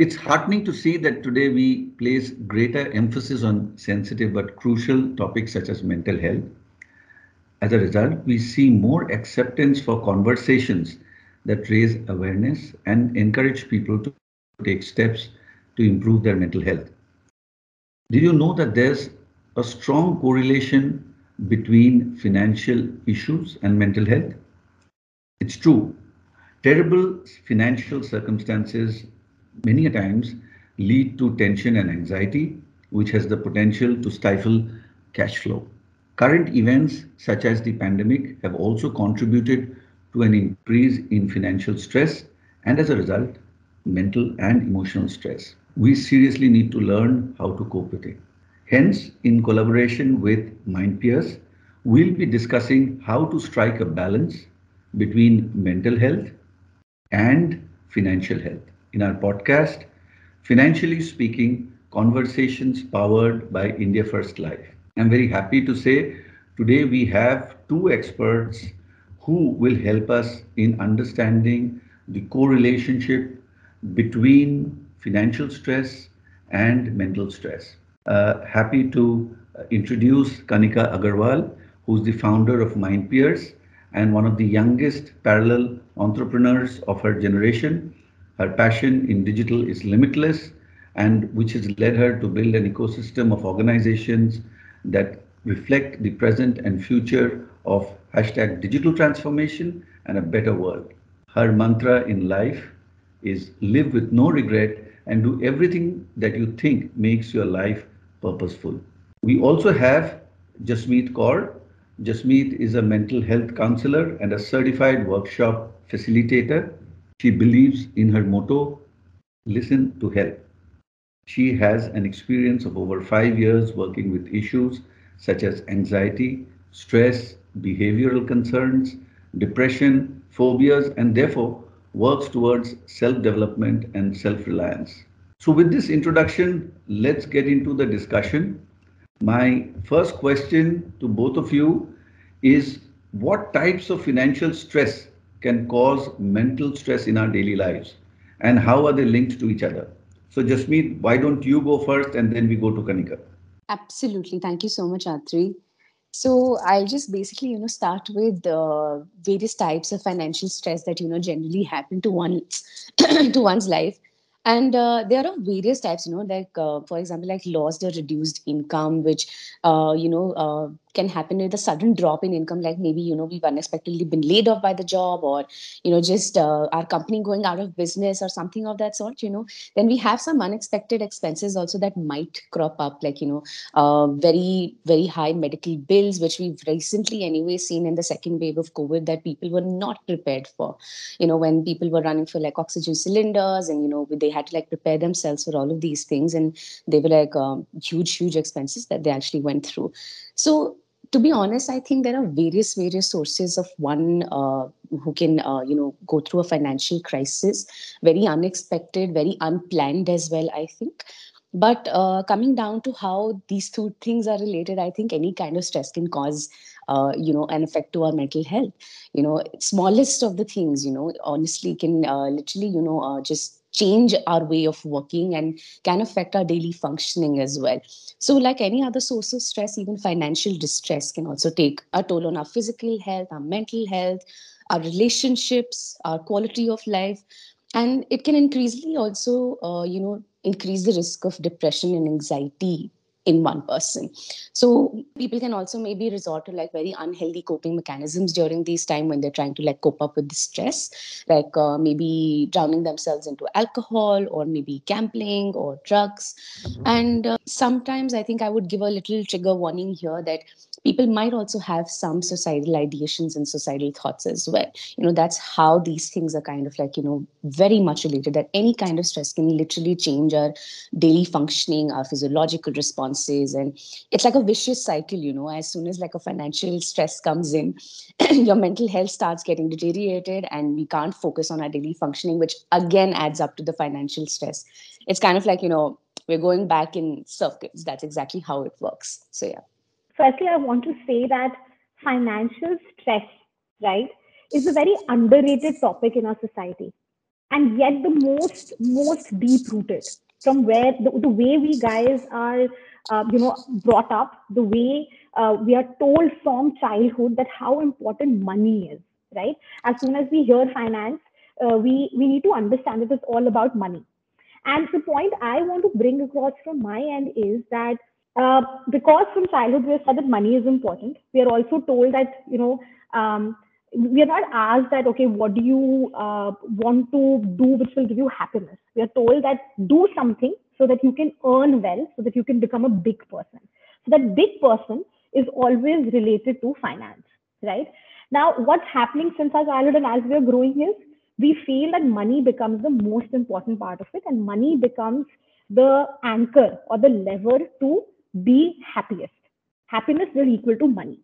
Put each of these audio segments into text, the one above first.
It's heartening to see that today we place greater emphasis on sensitive but crucial topics such as mental health. As a result, we see more acceptance for conversations that raise awareness and encourage people to take steps to improve their mental health. Did you know that there's a strong correlation between financial issues and mental health? It's true. Terrible financial circumstances many a times lead to tension and anxiety, which has the potential to stifle cash flow. Current events such as the pandemic have also contributed to an increase in financial stress and as a result, mental and emotional stress. We seriously need to learn how to cope with it. Hence, in collaboration with MindPeers, we'll be discussing how to strike a balance between mental health and financial health in our podcast, Financially Speaking Conversations Powered by India First Life. I'm very happy to say today we have two experts who will help us in understanding the correlationship between financial stress and mental stress. Uh, happy to introduce Kanika Agarwal, who's the founder of MindPeers and one of the youngest parallel entrepreneurs of her generation her passion in digital is limitless, and which has led her to build an ecosystem of organizations that reflect the present and future of hashtag digital transformation and a better world. Her mantra in life is live with no regret and do everything that you think makes your life purposeful. We also have Jasmeet Kaur. Jasmeet is a mental health counselor and a certified workshop facilitator she believes in her motto, listen to help. She has an experience of over five years working with issues such as anxiety, stress, behavioral concerns, depression, phobias, and therefore works towards self development and self reliance. So, with this introduction, let's get into the discussion. My first question to both of you is what types of financial stress can cause mental stress in our daily lives and how are they linked to each other? So, Jasmeet, why don't you go first and then we go to Kanika? Absolutely. Thank you so much, Atri. So I'll just basically, you know, start with uh, various types of financial stress that you know generally happen to one's to one's life, and uh, there are various types. You know, like uh, for example, like lost or reduced income, which uh, you know uh, can happen with a sudden drop in income like maybe you know we've unexpectedly been laid off by the job or you know just uh, our company going out of business or something of that sort you know then we have some unexpected expenses also that might crop up like you know uh, very very high medical bills which we've recently anyway seen in the second wave of covid that people were not prepared for you know when people were running for like oxygen cylinders and you know they had to like prepare themselves for all of these things and they were like um, huge huge expenses that they actually went through so to be honest, I think there are various various sources of one uh, who can uh, you know go through a financial crisis, very unexpected, very unplanned as well. I think. But uh, coming down to how these two things are related, I think any kind of stress can cause, uh, you know, an effect to our mental health. You know, smallest of the things, you know, honestly can uh, literally, you know, uh, just change our way of working and can affect our daily functioning as well. So, like any other source of stress, even financial distress can also take a toll on our physical health, our mental health, our relationships, our quality of life. And it can increasingly also, uh, you know, increase the risk of depression and anxiety in one person. So people can also maybe resort to like very unhealthy coping mechanisms during these time when they're trying to like cope up with the stress. Like uh, maybe drowning themselves into alcohol or maybe gambling or drugs. And uh, sometimes i think i would give a little trigger warning here that people might also have some suicidal ideations and suicidal thoughts as well. You know that's how these things are kind of like you know very much related that any kind of stress can literally change our daily functioning our physiological responses and it's like a vicious cycle you know. As soon as like a financial stress comes in your mental health starts getting deteriorated and we can't focus on our daily functioning which again adds up to the financial stress. It's kind of like you know we're going back in circuits that's exactly how it works. So yeah firstly, I want to say that financial stress, right, is a very underrated topic in our society. and yet the most most deep rooted from where the, the way we guys are uh, you know brought up the way uh, we are told from childhood that how important money is right as soon as we hear finance uh, we we need to understand that it's all about money and the point i want to bring across from my end is that uh, because from childhood we are said that money is important. We are also told that you know um, we are not asked that okay what do you uh, want to do which will give you happiness. We are told that do something so that you can earn well so that you can become a big person. So that big person is always related to finance right? Now what's happening since our childhood and as we are growing is we feel that money becomes the most important part of it and money becomes the anchor or the lever to be happiest happiness is equal to money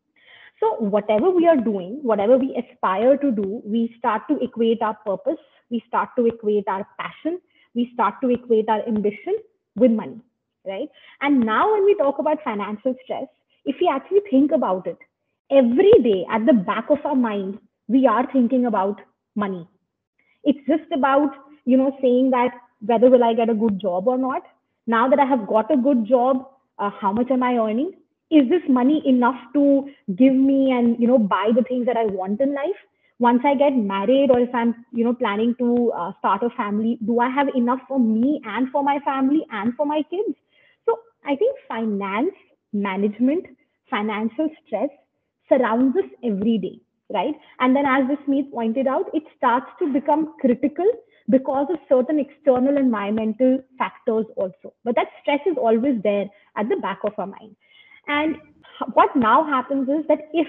so, whatever we are doing, whatever we aspire to do, we start to equate our purpose, we start to equate our passion, we start to equate our ambition with money, right? And now, when we talk about financial stress, if we actually think about it, every day at the back of our mind, we are thinking about money. It's just about, you know, saying that whether will I get a good job or not. Now that I have got a good job, uh, how much am I earning? is this money enough to give me and you know buy the things that i want in life? Once i get married or if i'm you know planning to uh, start a family do i have enough for me and for my family and for my kids? So i think finance management financial stress surrounds us every day right? And then as Jasmeet pointed out it starts to become critical because of certain external environmental factors also. But that stress is always there at the back of our mind and what now happens is that if,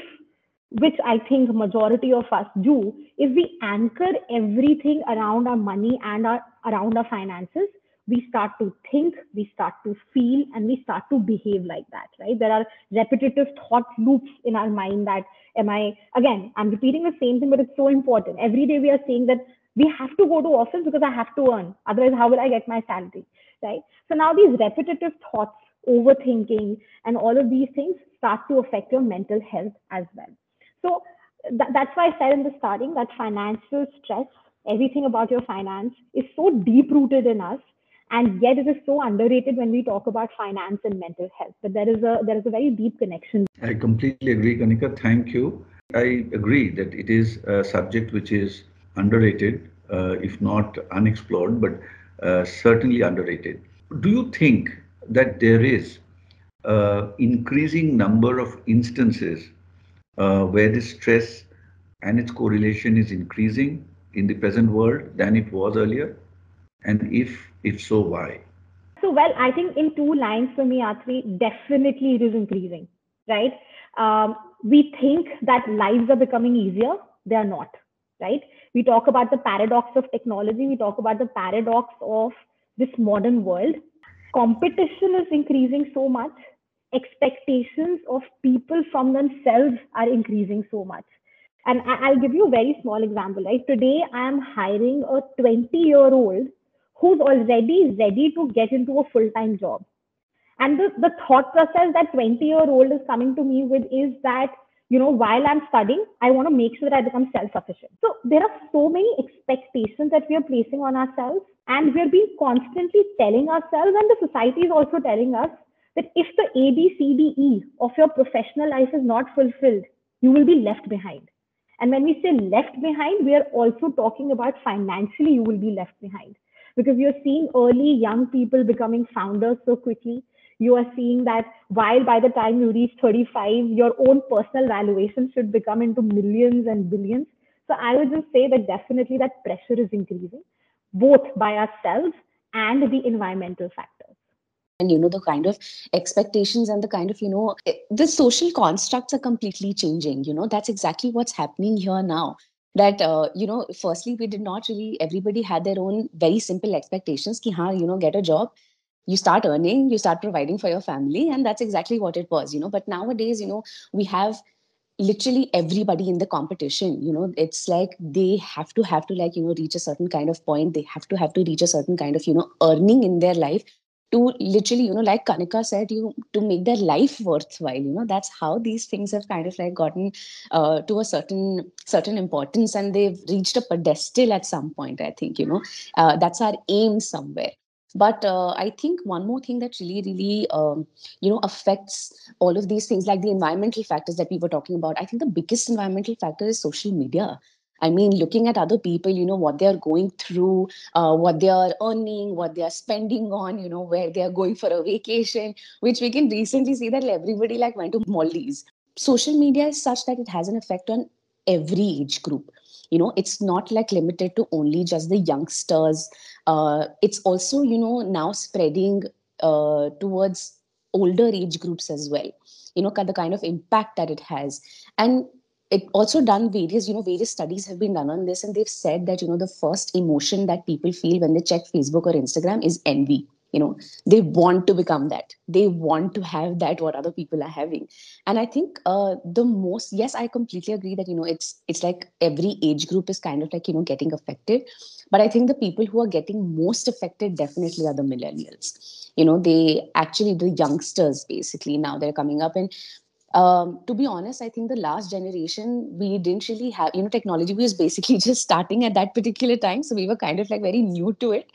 which I think majority of us do, if we anchor everything around our money and our, around our finances, we start to think, we start to feel, and we start to behave like that, right? There are repetitive thought loops in our mind that, am I, again, I'm repeating the same thing, but it's so important. Every day we are saying that we have to go to office because I have to earn. Otherwise, how will I get my salary, right? So now these repetitive thoughts overthinking, and all of these things start to affect your mental health as well. So th- that's why I said in the starting that financial stress, everything about your finance is so deep rooted in us. And yet it is so underrated when we talk about finance and mental health. But there is a there is a very deep connection. I completely agree, Kanika. Thank you. I agree that it is a subject which is underrated, uh, if not unexplored, but uh, certainly underrated. Do you think that there is uh, increasing number of instances uh, where the stress and its correlation is increasing in the present world than it was earlier? And if if so, why? So well, I think in two lines for me, Atri, definitely it is increasing, right? Um, we think that lives are becoming easier. They are not, right? We talk about the paradox of technology. We talk about the paradox of this modern world competition is increasing so much. Expectations of people from themselves are increasing so much. And i'll give you a very small example right? Today i am hiring a 20 year old who's already ready to get into a full time job. And the, the thought process that 20 year old is coming to me with is that you know while i'm studying i want to make sure that i become self sufficient so there are so many expectations that we are placing on ourselves and we're being constantly telling ourselves, and the society is also telling us that if the A, B, C, D, E of your professional life is not fulfilled, you will be left behind. And when we say left behind, we are also talking about financially, you will be left behind because you're seeing early young people becoming founders so quickly. You are seeing that while by the time you reach 35, your own personal valuation should become into millions and billions. So I would just say that definitely that pressure is increasing both by ourselves and the environmental factors. And you know the kind of expectations and the kind of you know eh, the social constructs are completely changing. You know that's exactly what's happening here now. That uh, you know firstly we did not really everybody had their own very simple expectations ki ha you know get a job you start earning you start providing for your family and that's exactly what it was you know but nowadays you know we have literally everybody in the competition you know it's like they have to have to like you know reach a certain kind of point they have to have to reach a certain kind of you know earning in their life to literally, you know, like Kanika said, you to make their life worthwhile. You know, that's how these things have kind of like gotten uh, to a certain certain importance, and they've reached a pedestal at some point. I think you know uh, that's our aim somewhere. But uh, I think one more thing that really, really, um, you know, affects all of these things, like the environmental factors that we were talking about. I think the biggest environmental factor is social media. I mean, looking at other people, you know, what they are going through, uh, what they are earning, what they are spending on, you know, where they are going for a vacation, which we can recently see that everybody like went to Maldives. Social media is such that it has an effect on every age group. You know, it's not like limited to only just the youngsters. Uh, it's also, you know, now spreading uh, towards older age groups as well. You know, the kind of impact that it has. And it also done various you know various studies have been done on this and they've said that you know the first emotion that people feel when they check facebook or instagram is envy you know they want to become that. They want to have that what other people are having. And i think uh, the most yes i completely agree that you know it's it's like every age group is kind of like you know getting affected. But i think the people who are getting most affected definitely are the millennials. You know they actually the youngsters basically now they're coming up. And um, to be honest, I think the last generation we didn't really have, you know, technology was basically just starting at that particular time, so we were kind of like very new to it,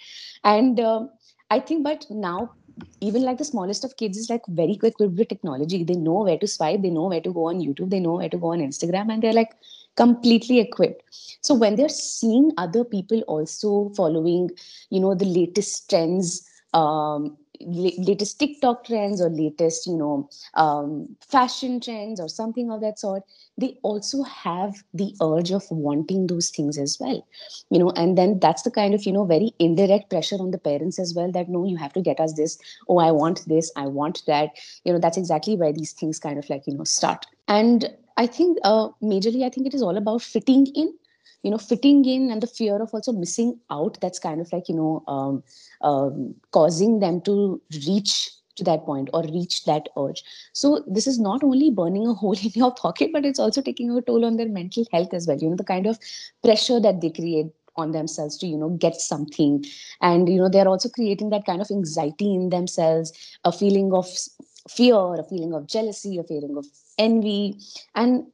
and um, I think, but now even like the smallest of kids is like very quick with technology. They know where to swipe, they know where to go on YouTube, they know where to go on Instagram, and they're like completely equipped. So when they're seeing other people also following, you know, the latest trends. Um, latest TikTok trends or latest, you know, um, fashion trends or something of that sort, they also have the urge of wanting those things as well, you know, and then that's the kind of, you know, very indirect pressure on the parents as well that no, you have to get us this. Oh, I want this. I want that. You know, that's exactly where these things kind of like, you know, start. And I think uh, majorly, I think it is all about fitting in you know fitting in and the fear of also missing out that's kind of like you know um, um, causing them to reach to that point or reach that urge. So this is not only burning a hole in your pocket but it's also taking a toll on their mental health as well you know the kind of pressure that they create on themselves to you know get something. And you know they're also creating that kind of anxiety in themselves a feeling of fear a feeling of jealousy a feeling of envy. And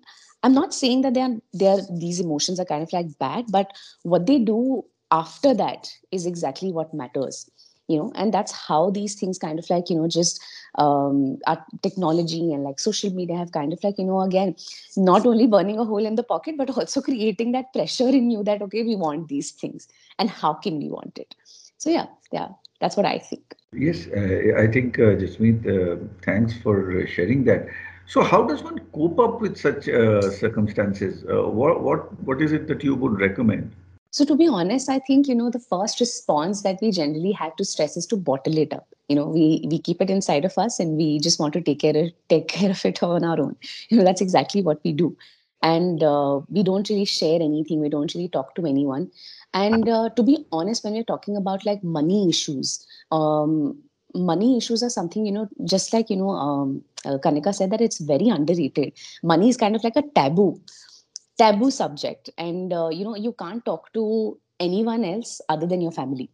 i'm not saying that they are they are these emotions are kind of like bad but what they do after that is exactly what matters you know and that's how these things kind of like you know just um our technology and like social media have kind of like you know again not only burning a hole in the pocket but also creating that pressure in you that okay we want these things and how can we want it? So yeah yeah that's what i think. Yes uh, i think uh, jasmeet uh, thanks for sharing that so how does one cope up with such uh, circumstances? Uh, what, what, what is it that you would recommend? So to be honest, I think, you know, the first response that we generally have to stress is to bottle it up. You know, we, we keep it inside of us and we just want to take care of, take care of it on our own. You know, that's exactly what we do. And uh, we don't really share anything. We don't really talk to anyone. And uh, to be honest, when we're talking about like money issues, um, money issues are something you know just like you know um, uh, kanika said that it's very underrated. Money is kind of like a taboo taboo subject. And uh, you know you can't talk to anyone else other than your family.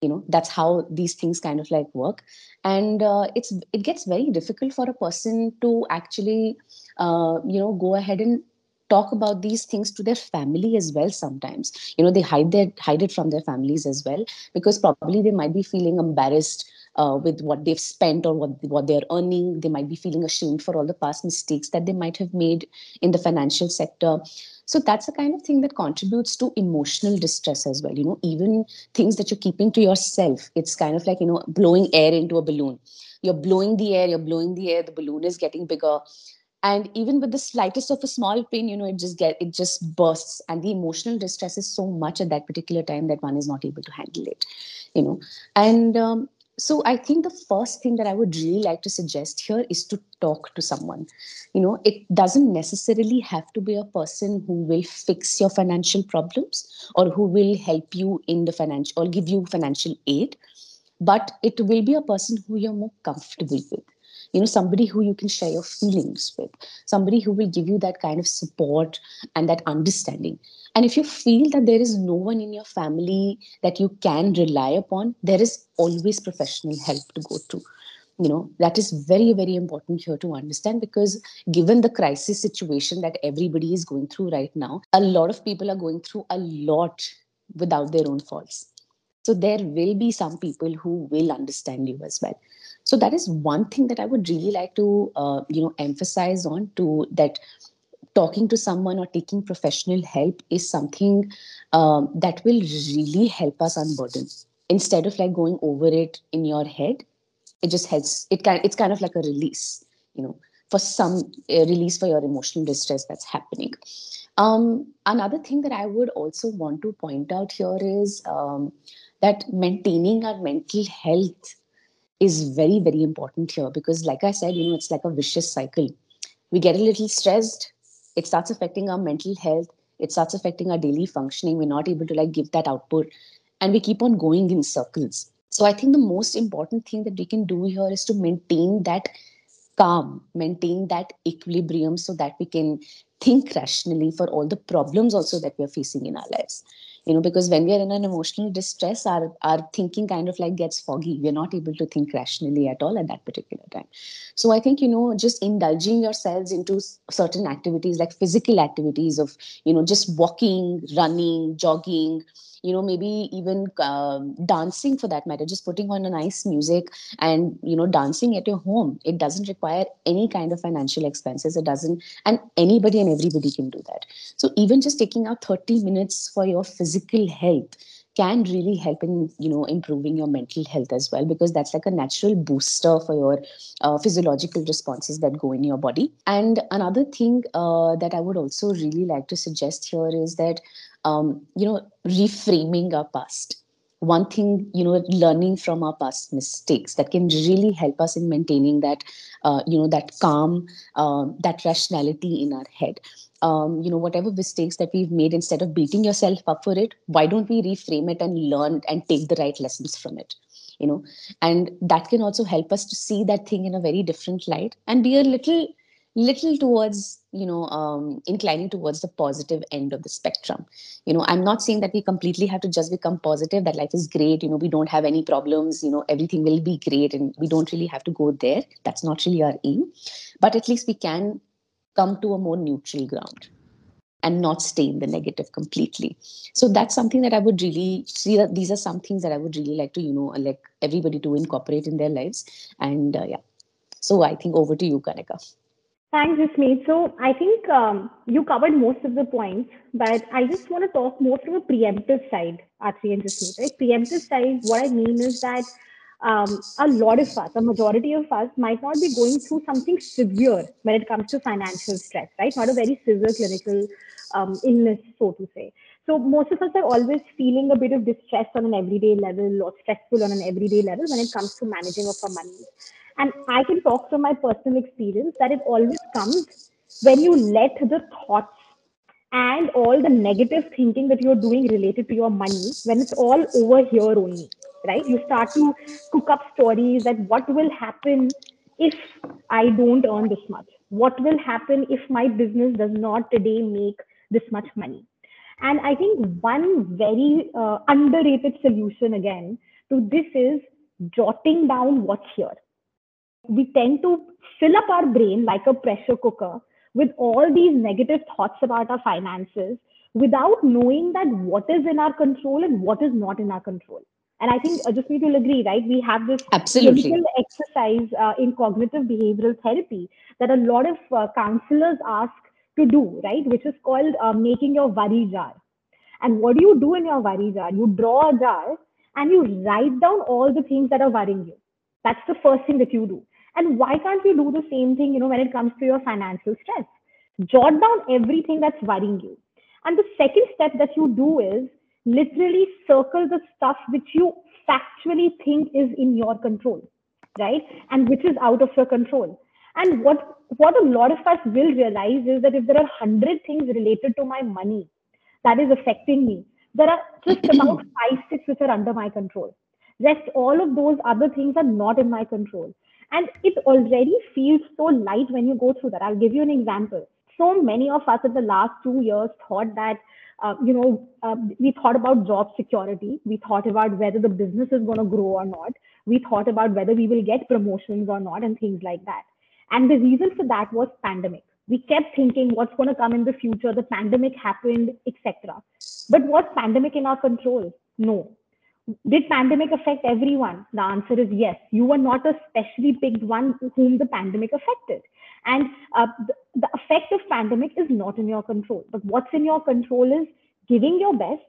You know that's how these things kind of like work. And uh, it's it gets very difficult for a person to actually uh, you know go ahead and talk about these things to their family as well sometimes. You know they hide their hide it from their families as well because probably they might be feeling embarrassed uh, with what they've spent or what, what they're earning. They might be feeling ashamed for all the past mistakes that they might have made in the financial sector. So that's the kind of thing that contributes to emotional distress as well. You know, even things that you're keeping to yourself, it's kind of like, you know, blowing air into a balloon. You're blowing the air, you're blowing the air, the balloon is getting bigger and even with the slightest of a small pain you know it just get it just bursts and the emotional distress is so much at that particular time that one is not able to handle it you know and um, so i think the first thing that i would really like to suggest here is to talk to someone. You know it doesn't necessarily have to be a person who will fix your financial problems or who will help you in the financial or give you financial aid but it will be a person who you're more comfortable with you know somebody who you can share your feelings with somebody who will give you that kind of support and that understanding. And if you feel that there is no one in your family that you can rely upon there is always professional help to go to you know that is very very important here to understand because given the crisis situation that everybody is going through right now a lot of people are going through a lot without their own faults. So there will be some people who will understand you as well so that is one thing that i would really like to uh, you know emphasize on to that talking to someone or taking professional help is something um, that will really help us unburden. Instead of like going over it in your head it just helps. It kind it's kind of like a release you know for some uh, release for your emotional distress that's happening. Um, another thing that i would also want to point out here is um, that maintaining our mental health is very very important here because like i said you know it's like a vicious cycle. We get a little stressed. It starts affecting our mental health. It starts affecting our daily functioning. We're not able to like give that output. And we keep on going in circles. So i think the most important thing that we can do here is to maintain that calm maintain that equilibrium so that we can think rationally for all the problems also that we are facing in our lives you know because when we are in an emotional distress our our thinking kind of like gets foggy. We're not able to think rationally at all at that particular time. So i think you know just indulging yourselves into certain activities like physical activities of you know just walking running jogging you know maybe even um, dancing for that matter just putting on a nice music and you know dancing at your home. It doesn't require any kind of financial expenses. It doesn't and anybody and everybody can do that. So even just taking out 30 minutes for your physical health can really help in you know improving your mental health as well because that's like a natural booster for your uh, physiological responses that go in your body. And another thing uh, that i would also really like to suggest here is that um, you know reframing our past. One thing you know learning from our past mistakes that can really help us in maintaining that uh, you know that calm uh, that rationality in our head. Um, you know whatever mistakes that we've made instead of beating yourself up for it why don't we reframe it and learn and take the right lessons from it you know? And that can also help us to see that thing in a very different light and be a little little towards you know um, inclining towards the positive end of the spectrum. You know i'm not saying that we completely have to just become positive that life is great you know we don't have any problems you know everything will be great and we don't really have to go there. That's not really our aim. But at least we can come to a more neutral ground and not stay in the negative completely. So that's something that i would really see that these are some things that i would really like to you know like everybody to incorporate in their lives. And uh, yeah. So i think over to you kanika Thanks, Jasmeet. So I think um, you covered most of the points, but I just want to talk more from a preemptive side, Atri and Jasmeet. Right? Preemptive side, what I mean is that um, a lot of us, a majority of us, might not be going through something severe when it comes to financial stress, right? Not a very severe clinical um, illness, so to say. So most of us are always feeling a bit of distress on an everyday level or stressful on an everyday level when it comes to managing of our money. And I can talk from my personal experience that it always comes when you let the thoughts and all the negative thinking that you're doing related to your money, when it's all over here only, right? You start to cook up stories that what will happen if I don't earn this much? What will happen if my business does not today make this much money? And I think one very uh, underrated solution again to this is jotting down what's here we tend to fill up our brain like a pressure cooker with all these negative thoughts about our finances without knowing that what is in our control and what is not in our control. And I think uh, Jasmeet will agree, right? We have this Absolutely. exercise uh, in cognitive behavioral therapy that a lot of uh, counselors ask to do, right? Which is called uh, making your worry jar. And what do you do in your worry jar? You draw a jar and you write down all the things that are worrying you. That's the first thing that you do. And why can't we do the same thing, you know, when it comes to your financial stress? Jot down everything that's worrying you. And the second step that you do is literally circle the stuff which you factually think is in your control, right? And which is out of your control. And what what a lot of us will realize is that if there are hundred things related to my money that is affecting me, there are just about five, six which are under my control. Rest all of those other things are not in my control. And it already feels so light when you go through that. I'll give you an example. So many of us in the last two years thought that, uh, you know, uh, we thought about job security. We thought about whether the business is going to grow or not. We thought about whether we will get promotions or not and things like that. And the reason for that was pandemic. We kept thinking what's going to come in the future. The pandemic happened, etc. But was pandemic in our control? No did pandemic affect everyone? The answer is yes. You were not a specially picked one whom the pandemic affected. And uh, the, the effect of pandemic is not in your control. But what's in your control is giving your best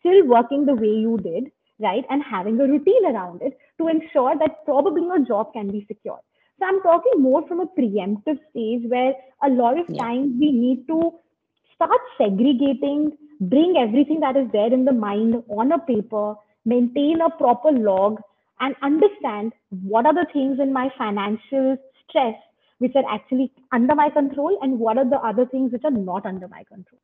still working the way you did right and having a routine around it to ensure that probably your job can be secured. So i'm talking more from a preemptive stage where a lot of Yeah. times we need to start segregating bring everything that is there in the mind on a paper maintain a proper log and understand what are the things in my financial stress which are actually under my control and what are the other things which are not under my control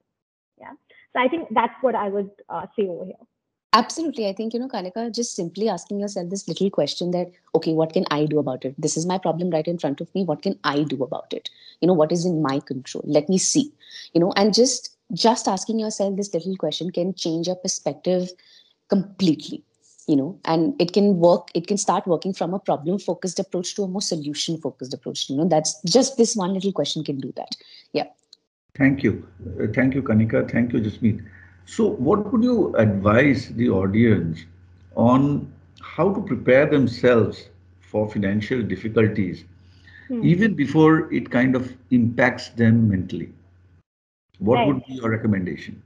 yeah so i think that's what i would uh, say over here Absolutely. I think, you know, Kanika, just simply asking yourself this little question that, okay, what can I do about it? This is my problem right in front of me. What can I do about it? You know, what is in my control? Let me see. You know, and just just asking yourself this little question can change your perspective completely. You know, and it can work, it can start working from a problem focused approach to a more solution focused approach. You know, that's just this one little question can do that. Yeah. Thank you. Uh, thank you, Kanika. Thank you, Jasmeet. So, what would you advise the audience on how to prepare themselves for financial difficulties, Hmm. even before it kind of impacts them mentally? What Right. would be your recommendation?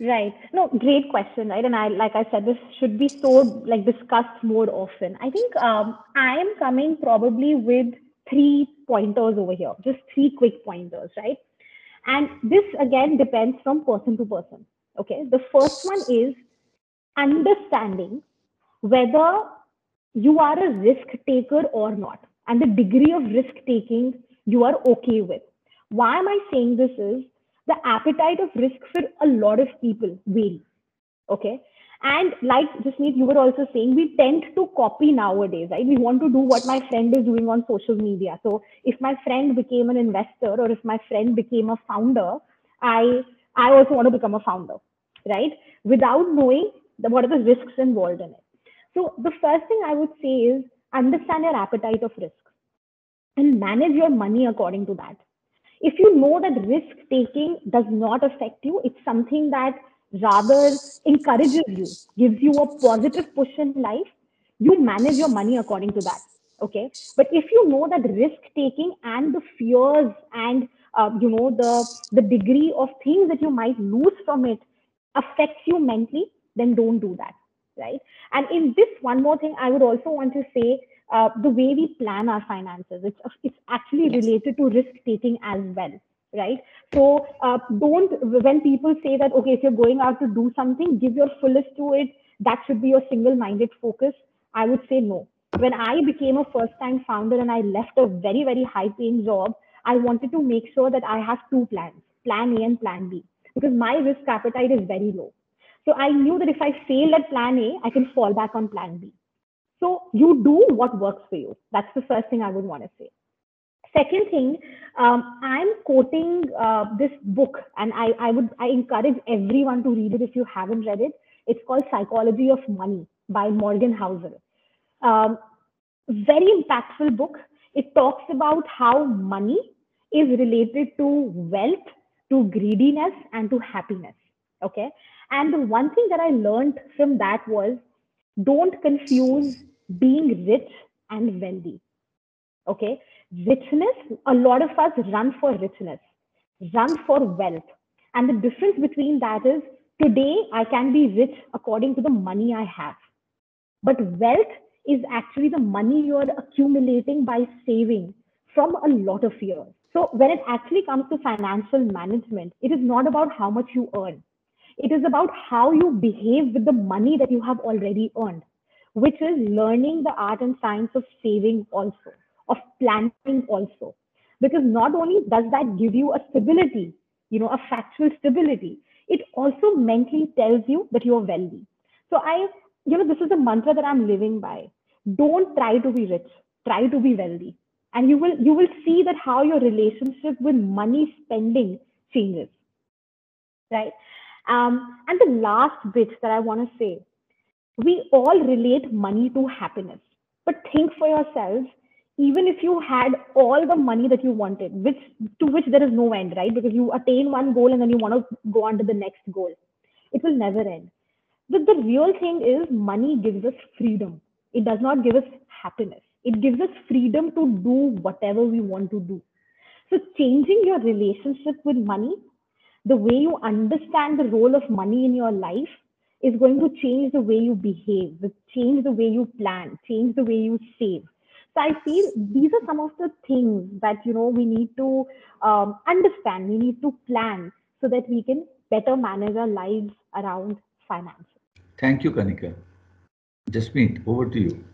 Right. No, great question, right? And I, like I said, this should be so like discussed more often. I think um, I am coming probably with three pointers over here, just three quick pointers, right? And this again depends from person to person. Okay. The first one is understanding whether you are a risk taker or not, and the degree of risk taking you are okay with. Why am I saying this is the appetite of risk for a lot of people vary. Okay. And like Jasmeet, you were also saying, we tend to copy nowadays, right? We want to do what my friend is doing on social media. So if my friend became an investor or if my friend became a founder, I I also want to become a founder, right? Without knowing the, what are the risks involved in it. So the first thing I would say is understand your appetite of risk and manage your money according to that if you know that risk taking does not affect you, it's something that rather encourages you, gives you a positive push in life, you manage your money according to that. Okay. But if you know that risk taking and the fears and uh, you know the the degree of things that you might lose from it affects you mentally, then don't do that. Right. And in this one more thing, I would also want to say uh, the way we plan our finances. It's it's actually Yes. related to risk taking as well, right? So uh, don't when people say that okay, if you're going out to do something, give your fullest to it. That should be your single-minded focus. I would say no. When I became a first-time founder and I left a very very high-paying job, I wanted to make sure that I have two plans, Plan A and Plan B, because my risk appetite is very low. So I knew that if I fail at Plan A, I can fall back on Plan B. So you do what works for you. That's the first thing I would want to say. Second thing, um, I'm quoting uh, this book, and I, I would I encourage everyone to read it if you haven't read it. It's called Psychology of Money by Morgan Housel. Um, very impactful book. It talks about how money is related to wealth, to greediness, and to happiness. Okay. And the one thing that I learned from that was don't confuse being rich and wealthy. Okay. Richness, a lot of us run for richness, run for wealth. And the difference between that is today I can be rich according to the money I have. But wealth is actually the money you're accumulating by saving from a lot of years. So when it actually comes to financial management, it is not about how much you earn. It is about how you behave with the money that you have already earned, which is learning the art and science of saving also, of planning also. Because not only does that give you a stability, you know, a factual stability, it also mentally tells you that you're wealthy. So I, you know, this is a mantra that I'm living by. Don't try to be rich. try to be wealthy and you will you will see that how your relationship with money spending changes right um, and the last bit that i want to say we all relate money to happiness. But think for yourself, even if you had all the money that you wanted which to which there is no end right? Because you attain one goal and then you want to go on to the next goal. It will never end. But the real thing is money gives us freedom. It does not give us happiness. It gives us freedom to do whatever we want to do. So changing your relationship with money the way you understand the role of money in your life is going to change the way you behave change the way you plan change the way you save. So i feel these are some of the things that you know we need to um, understand. We need to plan so that we can better manage our lives around finance thank you kanika. Jasmeet over to you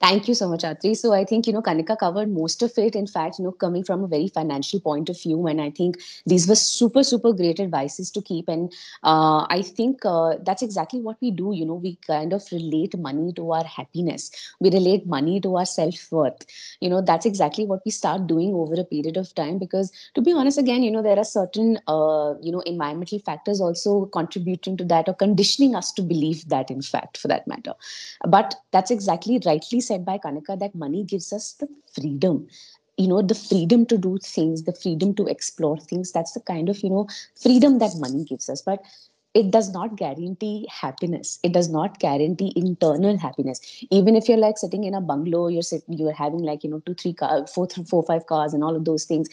Thank you so much, Atri. So I think, you know, Kanika covered most of it. In fact, you know, coming from a very financial point of view. And I think these were super, super great advices to keep. And uh, I think uh, that's exactly what we do. You know, we kind of relate money to our happiness. We relate money to our self-worth. You know, that's exactly what we start doing over a period of time. Because to be honest, again, you know, there are certain, uh, you know, environmental factors also contributing to that or conditioning us to believe that, in fact, for that matter. But that's exactly rightly said by Kanika that money gives us the freedom. You know the freedom to do things the freedom to explore things. That's the kind of you know freedom that money gives us. But it does not guarantee happiness. It does not guarantee internal happiness. Even if you're like sitting in a bungalow you're sitting you're having like you know two three cars four, four five cars and all of those things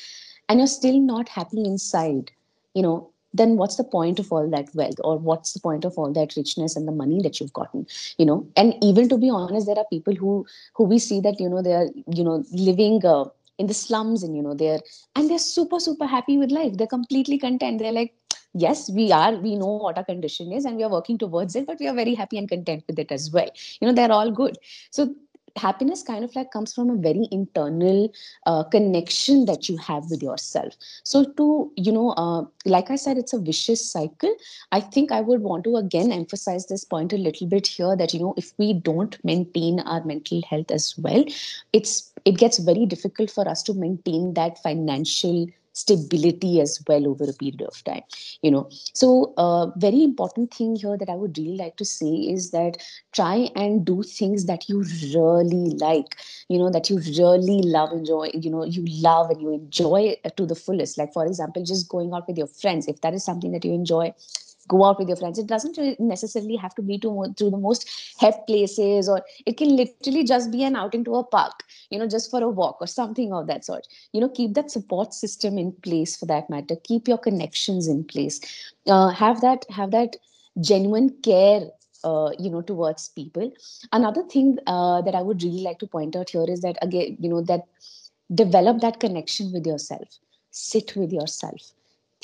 and you're still not happy inside you know then what's the point of all that wealth or what's the point of all that richness and the money that you've gotten you know? And even to be honest there are people who who we see that you know they are you know living uh, in the slums and you know they're and they're super super happy with life. They're completely content. They're like yes we are. We know what our condition is and we are working towards it but we are very happy and content with it as well. You know they're all good. So happiness kind of like comes from a very internal uh, connection that you have with yourself. So to you know uh, like i said it's a vicious cycle. I think i would want to again emphasize this point a little bit here that you know if we don't maintain our mental health as well it's it gets very difficult for us to maintain that financial stability as well over a period of time you know. So a uh, very important thing here that i would really like to say is that try and do things that you really like you know that you really love enjoy you know you love and you enjoy to the fullest. Like for example just going out with your friends if that is something that you enjoy go out with your friends. It doesn't necessarily have to be to, to the most hep places, or it can literally just be an outing to a park, you know, just for a walk or something of that sort. You know, keep that support system in place for that matter. Keep your connections in place. Uh, have that have that genuine care uh, you know towards people another thing uh, that i would really like to point out here is that again you know that develop that connection with yourself sit with yourself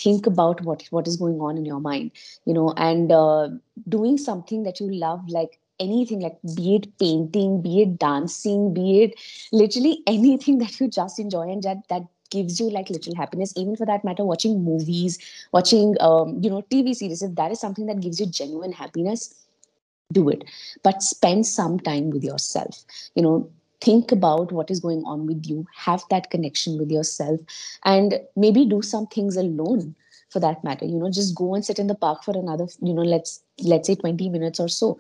think about what what is going on in your mind you know and uh, doing something that you love like anything like be it painting be it dancing be it literally anything that you just enjoy and that that gives you like little happiness. Even for that matter watching movies watching um, you know tv series if that is something that gives you genuine happiness do it. But spend some time with yourself you know think about what is going on with you have that connection with yourself and maybe do some things alone for that matter. You know just go and sit in the park for another you know let's let's say 20 minutes or so.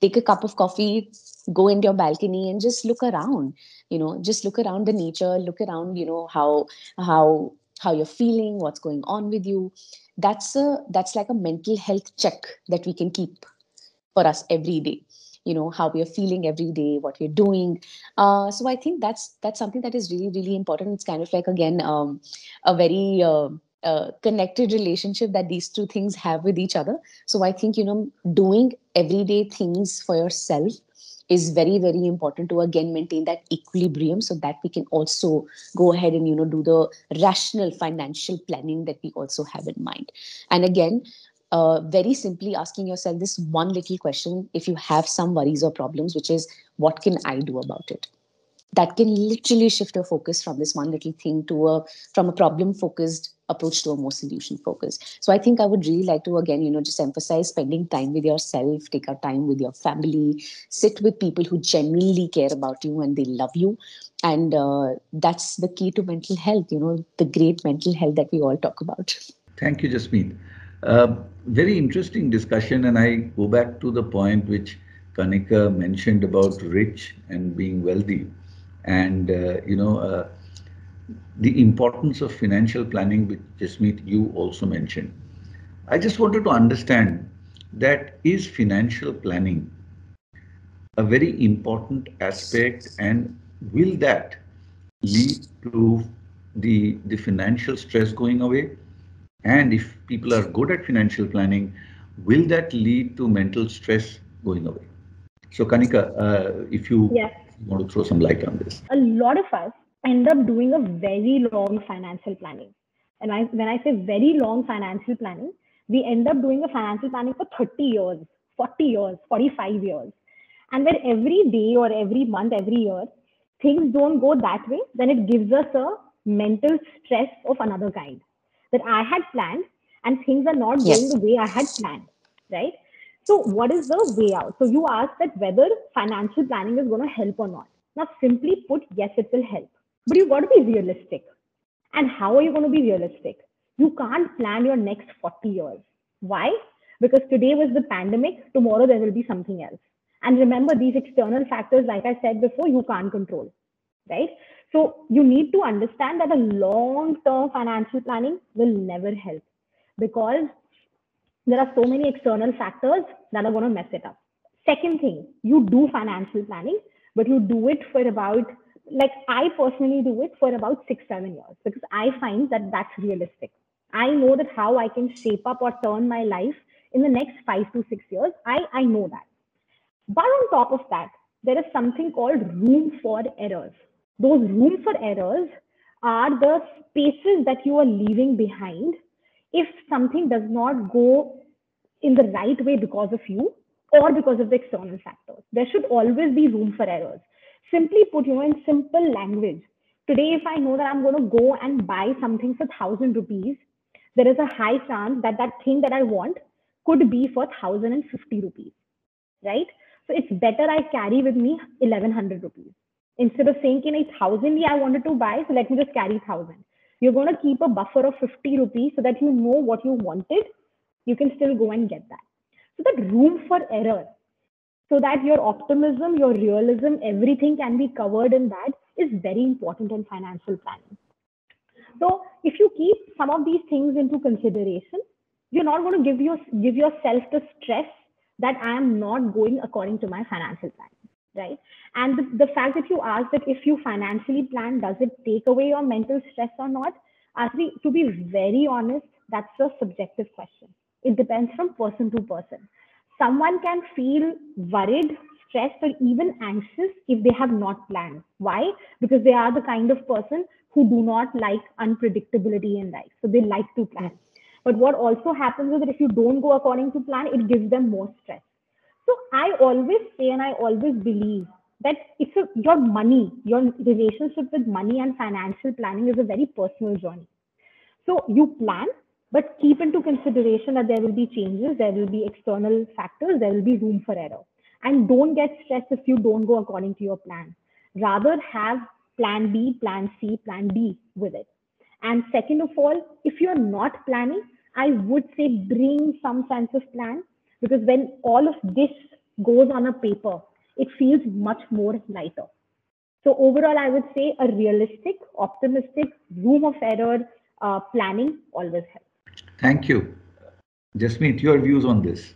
Take a cup of coffee go into your balcony and just look around you know just look around the nature look around you know how how how you're feeling what's going on with you. That's a that's like a mental health check that we can keep for us every day you know how we are feeling every day what we're doing. Uh, so i think that's that's something that is really really important. It's kind of like again um, a very uh, uh, connected relationship that these two things have with each other. So i think you know doing everyday things for yourself is very very important to again maintain that equilibrium so that we can also go ahead and you know do the rational financial planning that we also have in mind. And again uh, very simply asking yourself this one little question if you have some worries or problems, which is, what can I do about it? That can literally shift your focus from this one little thing to a from a problem focused approach to a more solution focus. So I think I would really like to again, you know, just emphasize spending time with yourself, take a time with your family, sit with people who genuinely care about you and they love you. And uh, that's the key to mental health, you know, the great mental health that we all talk about. Thank you, Jasmeet. Uh, very interesting discussion. And I go back to the point which Kanika mentioned about rich and being wealthy. And, uh, you know, uh, the importance of financial planning, which Jasmeet, you also mentioned. I just wanted to understand that is financial planning a very important aspect and will that lead to the, the financial stress going away? And if people are good at financial planning, will that lead to mental stress going away? So Kanika, uh, if you yes. want to throw some light on this. A lot of us end up doing a very long financial planning. And I, when I say very long financial planning, we end up doing a financial planning for 30 years, 40 years, 45 years. And when every day or every month, every year, things don't go that way, then it gives us a mental stress of another kind that I had planned and things are not yes. going the way I had planned, right? So, what is the way out? So, you asked that whether financial planning is going to help or not. Now, simply put, yes, it will help. But you've got to be realistic. And how are you going to be realistic? You can't plan your next 40 years. Why? Because today was the pandemic, tomorrow there will be something else. And remember, these external factors, like I said before, you can't control, right? So you need to understand that a long term financial planning will never help because there are so many external factors that are going to mess it up. Second thing, you do financial planning, but you do it for about like I personally do it for about six, seven years because I find that that's realistic. I know that how I can shape up or turn my life in the next five to six years. I, I know that. But on top of that, there is something called room for errors. Those room for errors are the spaces that you are leaving behind if something does not go in the right way because of you or because of the external factors. There should always be room for errors simply put, you know, in simple language, today, if I know that I'm going to go and buy something for thousand rupees, there is a high chance that that thing that I want could be for thousand and fifty rupees, right? So it's better I carry with me eleven hundred rupees instead of saying, "In a thousand, yeah, I wanted to buy, so let me just carry thousand. You're going to keep a buffer of fifty rupees so that you know what you wanted. You can still go and get that. So that room for error so that your optimism, your realism, everything can be covered in that is very important in financial planning. So if you keep some of these things into consideration, you're not going to give your give yourself the stress that I am not going according to my financial plan, right? And the, the fact that you ask that if you financially plan, does it take away your mental stress or not? Uh, Actually, to be very honest, that's a subjective question. It depends from person to person someone can feel worried, stressed, or even anxious if they have not planned. Why? Because they are the kind of person who do not like unpredictability in life. So they like to plan. But what also happens is that if you don't go according to plan, it gives them more stress. So I always say and I always believe that a, your money, your relationship with money and financial planning is a very personal journey. So you plan, but keep into consideration that there will be changes, there will be external factors, there will be room for error. And don't get stressed if you don't go according to your plan. Rather have plan B, plan C, plan D with it. And second of all, if you're not planning, I would say bring some sense of plan because when all of this goes on a paper, it feels much more lighter. So overall, I would say a realistic, optimistic, room of error uh, planning always helps. Thank you. Jasmeet, your views on this.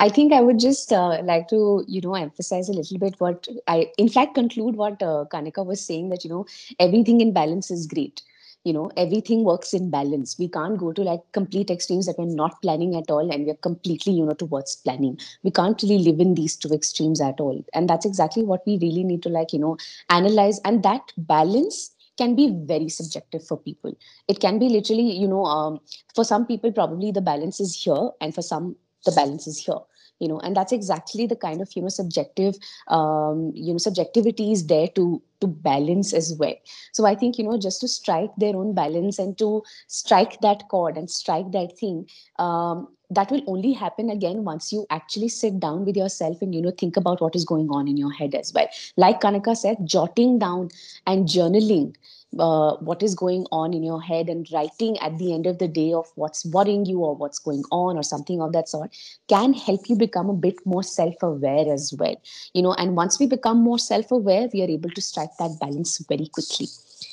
I think I would just uh, like to, you know, emphasize a little bit what I, in fact, conclude what uh, Kanika was saying that, you know, everything in balance is great. You know, everything works in balance. We can't go to like complete extremes that we're not planning at all and we're completely, you know, towards planning. We can't really live in these two extremes at all. And that's exactly what we really need to like, you know, analyze. And that balance can be very subjective for people. It can be literally, you know, um, for some people, probably the balance is here, and for some, the balance is here. you know and that's exactly the kind of you know subjective um, you know subjectivity is there to to balance as well. So i think you know just to strike their own balance and to strike that chord and strike that thing um, that will only happen again once you actually sit down with yourself and you know think about what is going on in your head as well. Like kanika said jotting down and journaling uh, what is going on in your head and writing at the end of the day of what's worrying you or what's going on or something of that sort can help you become a bit more self-aware as well. You know and once we become more self-aware we are able to strike that balance very quickly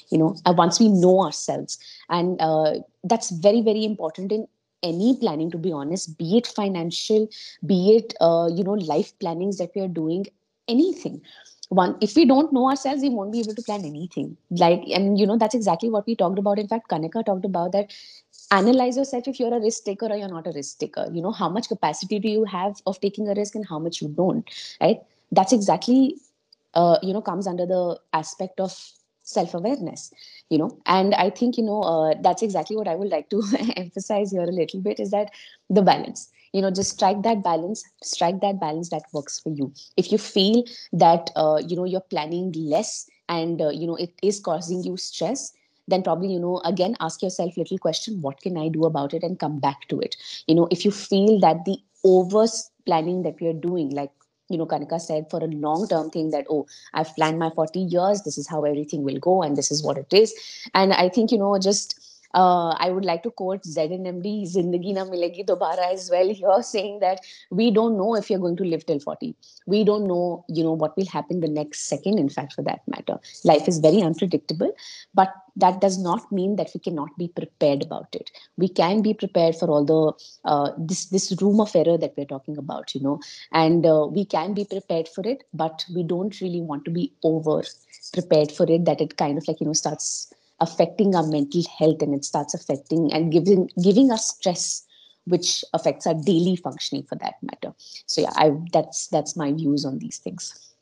you know once we know ourselves. And uh, that's very very important in any planning to be honest be it financial be it uh, you know life plannings that we are doing anything. One if we don't know ourselves we won't be able to plan anything. Like and you know that's exactly what we talked about. In fact kanika talked about that. Analyze yourself if you're a risk taker or you're not a risk taker. You know how much capacity do you have of taking a risk and how much you don't right? That's exactly uh, you know comes under the aspect of self-awareness you know? And i think you know uh, that's exactly what i would like to emphasize here a little bit is that the balance you know just strike that balance strike that balance that works for you. If you feel that uh, you know you're planning less and uh, you know it is causing you stress then probably you know again ask yourself little question what can i do about it and come back to it? You know if you feel that the over planning that we are doing like you know kanika said for a long term thing that oh i've planned my 40 years this is how everything will go and this is what it is. And i think you know just uh, I would like to quote ZNMD Zindagi Na Milegi Dobara as well here, saying that we don't know if you're going to live till 40. We don't know, you know, what will happen the next second, in fact, for that matter. Life is very unpredictable, but that does not mean that we cannot be prepared about it. We can be prepared for all the uh, this this room of error that we're talking about, you know, and uh, we can be prepared for it, but we don't really want to be over prepared for it. That it kind of like you know starts affecting our mental health and it starts affecting and giving giving us stress which affects our daily functioning for that matter. So yeah i that's that's my views on these things.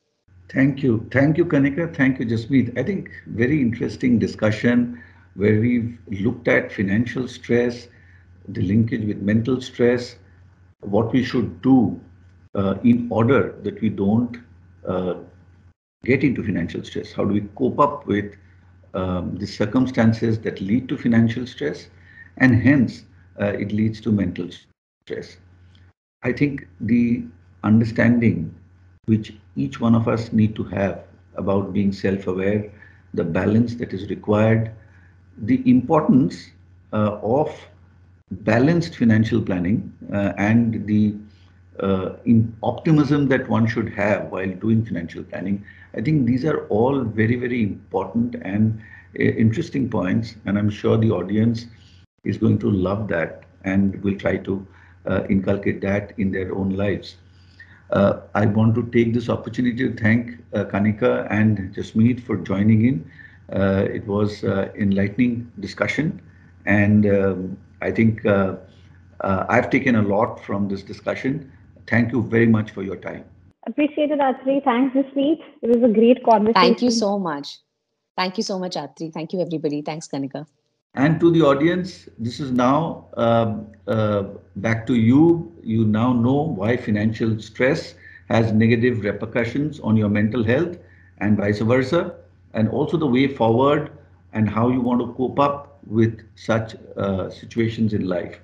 Thank you. Thank you kanika. Thank you jasmeet. I think very interesting discussion where we've looked at financial stress the linkage with mental stress what we should do uh, in order that we don't uh, get into financial stress. How do we cope up with um, the circumstances that lead to financial stress and hence uh, it leads to mental stress. I think the understanding which each one of us need to have about being self-aware, the balance that is required, the importance uh, of balanced financial planning uh, and the uh, in optimism that one should have while doing financial planning I think these are all very, very important and uh, interesting points. And I'm sure the audience is going to love that and will try to uh, inculcate that in their own lives. Uh, I want to take this opportunity to thank uh, Kanika and Jasmeet for joining in. Uh, it was enlightening discussion. And um, I think I've taken a lot from this discussion. Thank you very much for your time. Appreciate it, Atri. Thanks, Jasmeet. It was a great conversation. Thank you so much. Thank you so much, Atri. Thank you, everybody. Thanks, Kanika. And to the audience, this is now uh, uh, back to you. You now know why financial stress has negative repercussions on your mental health and vice versa, and also the way forward and how you want to cope up with such uh, situations in life.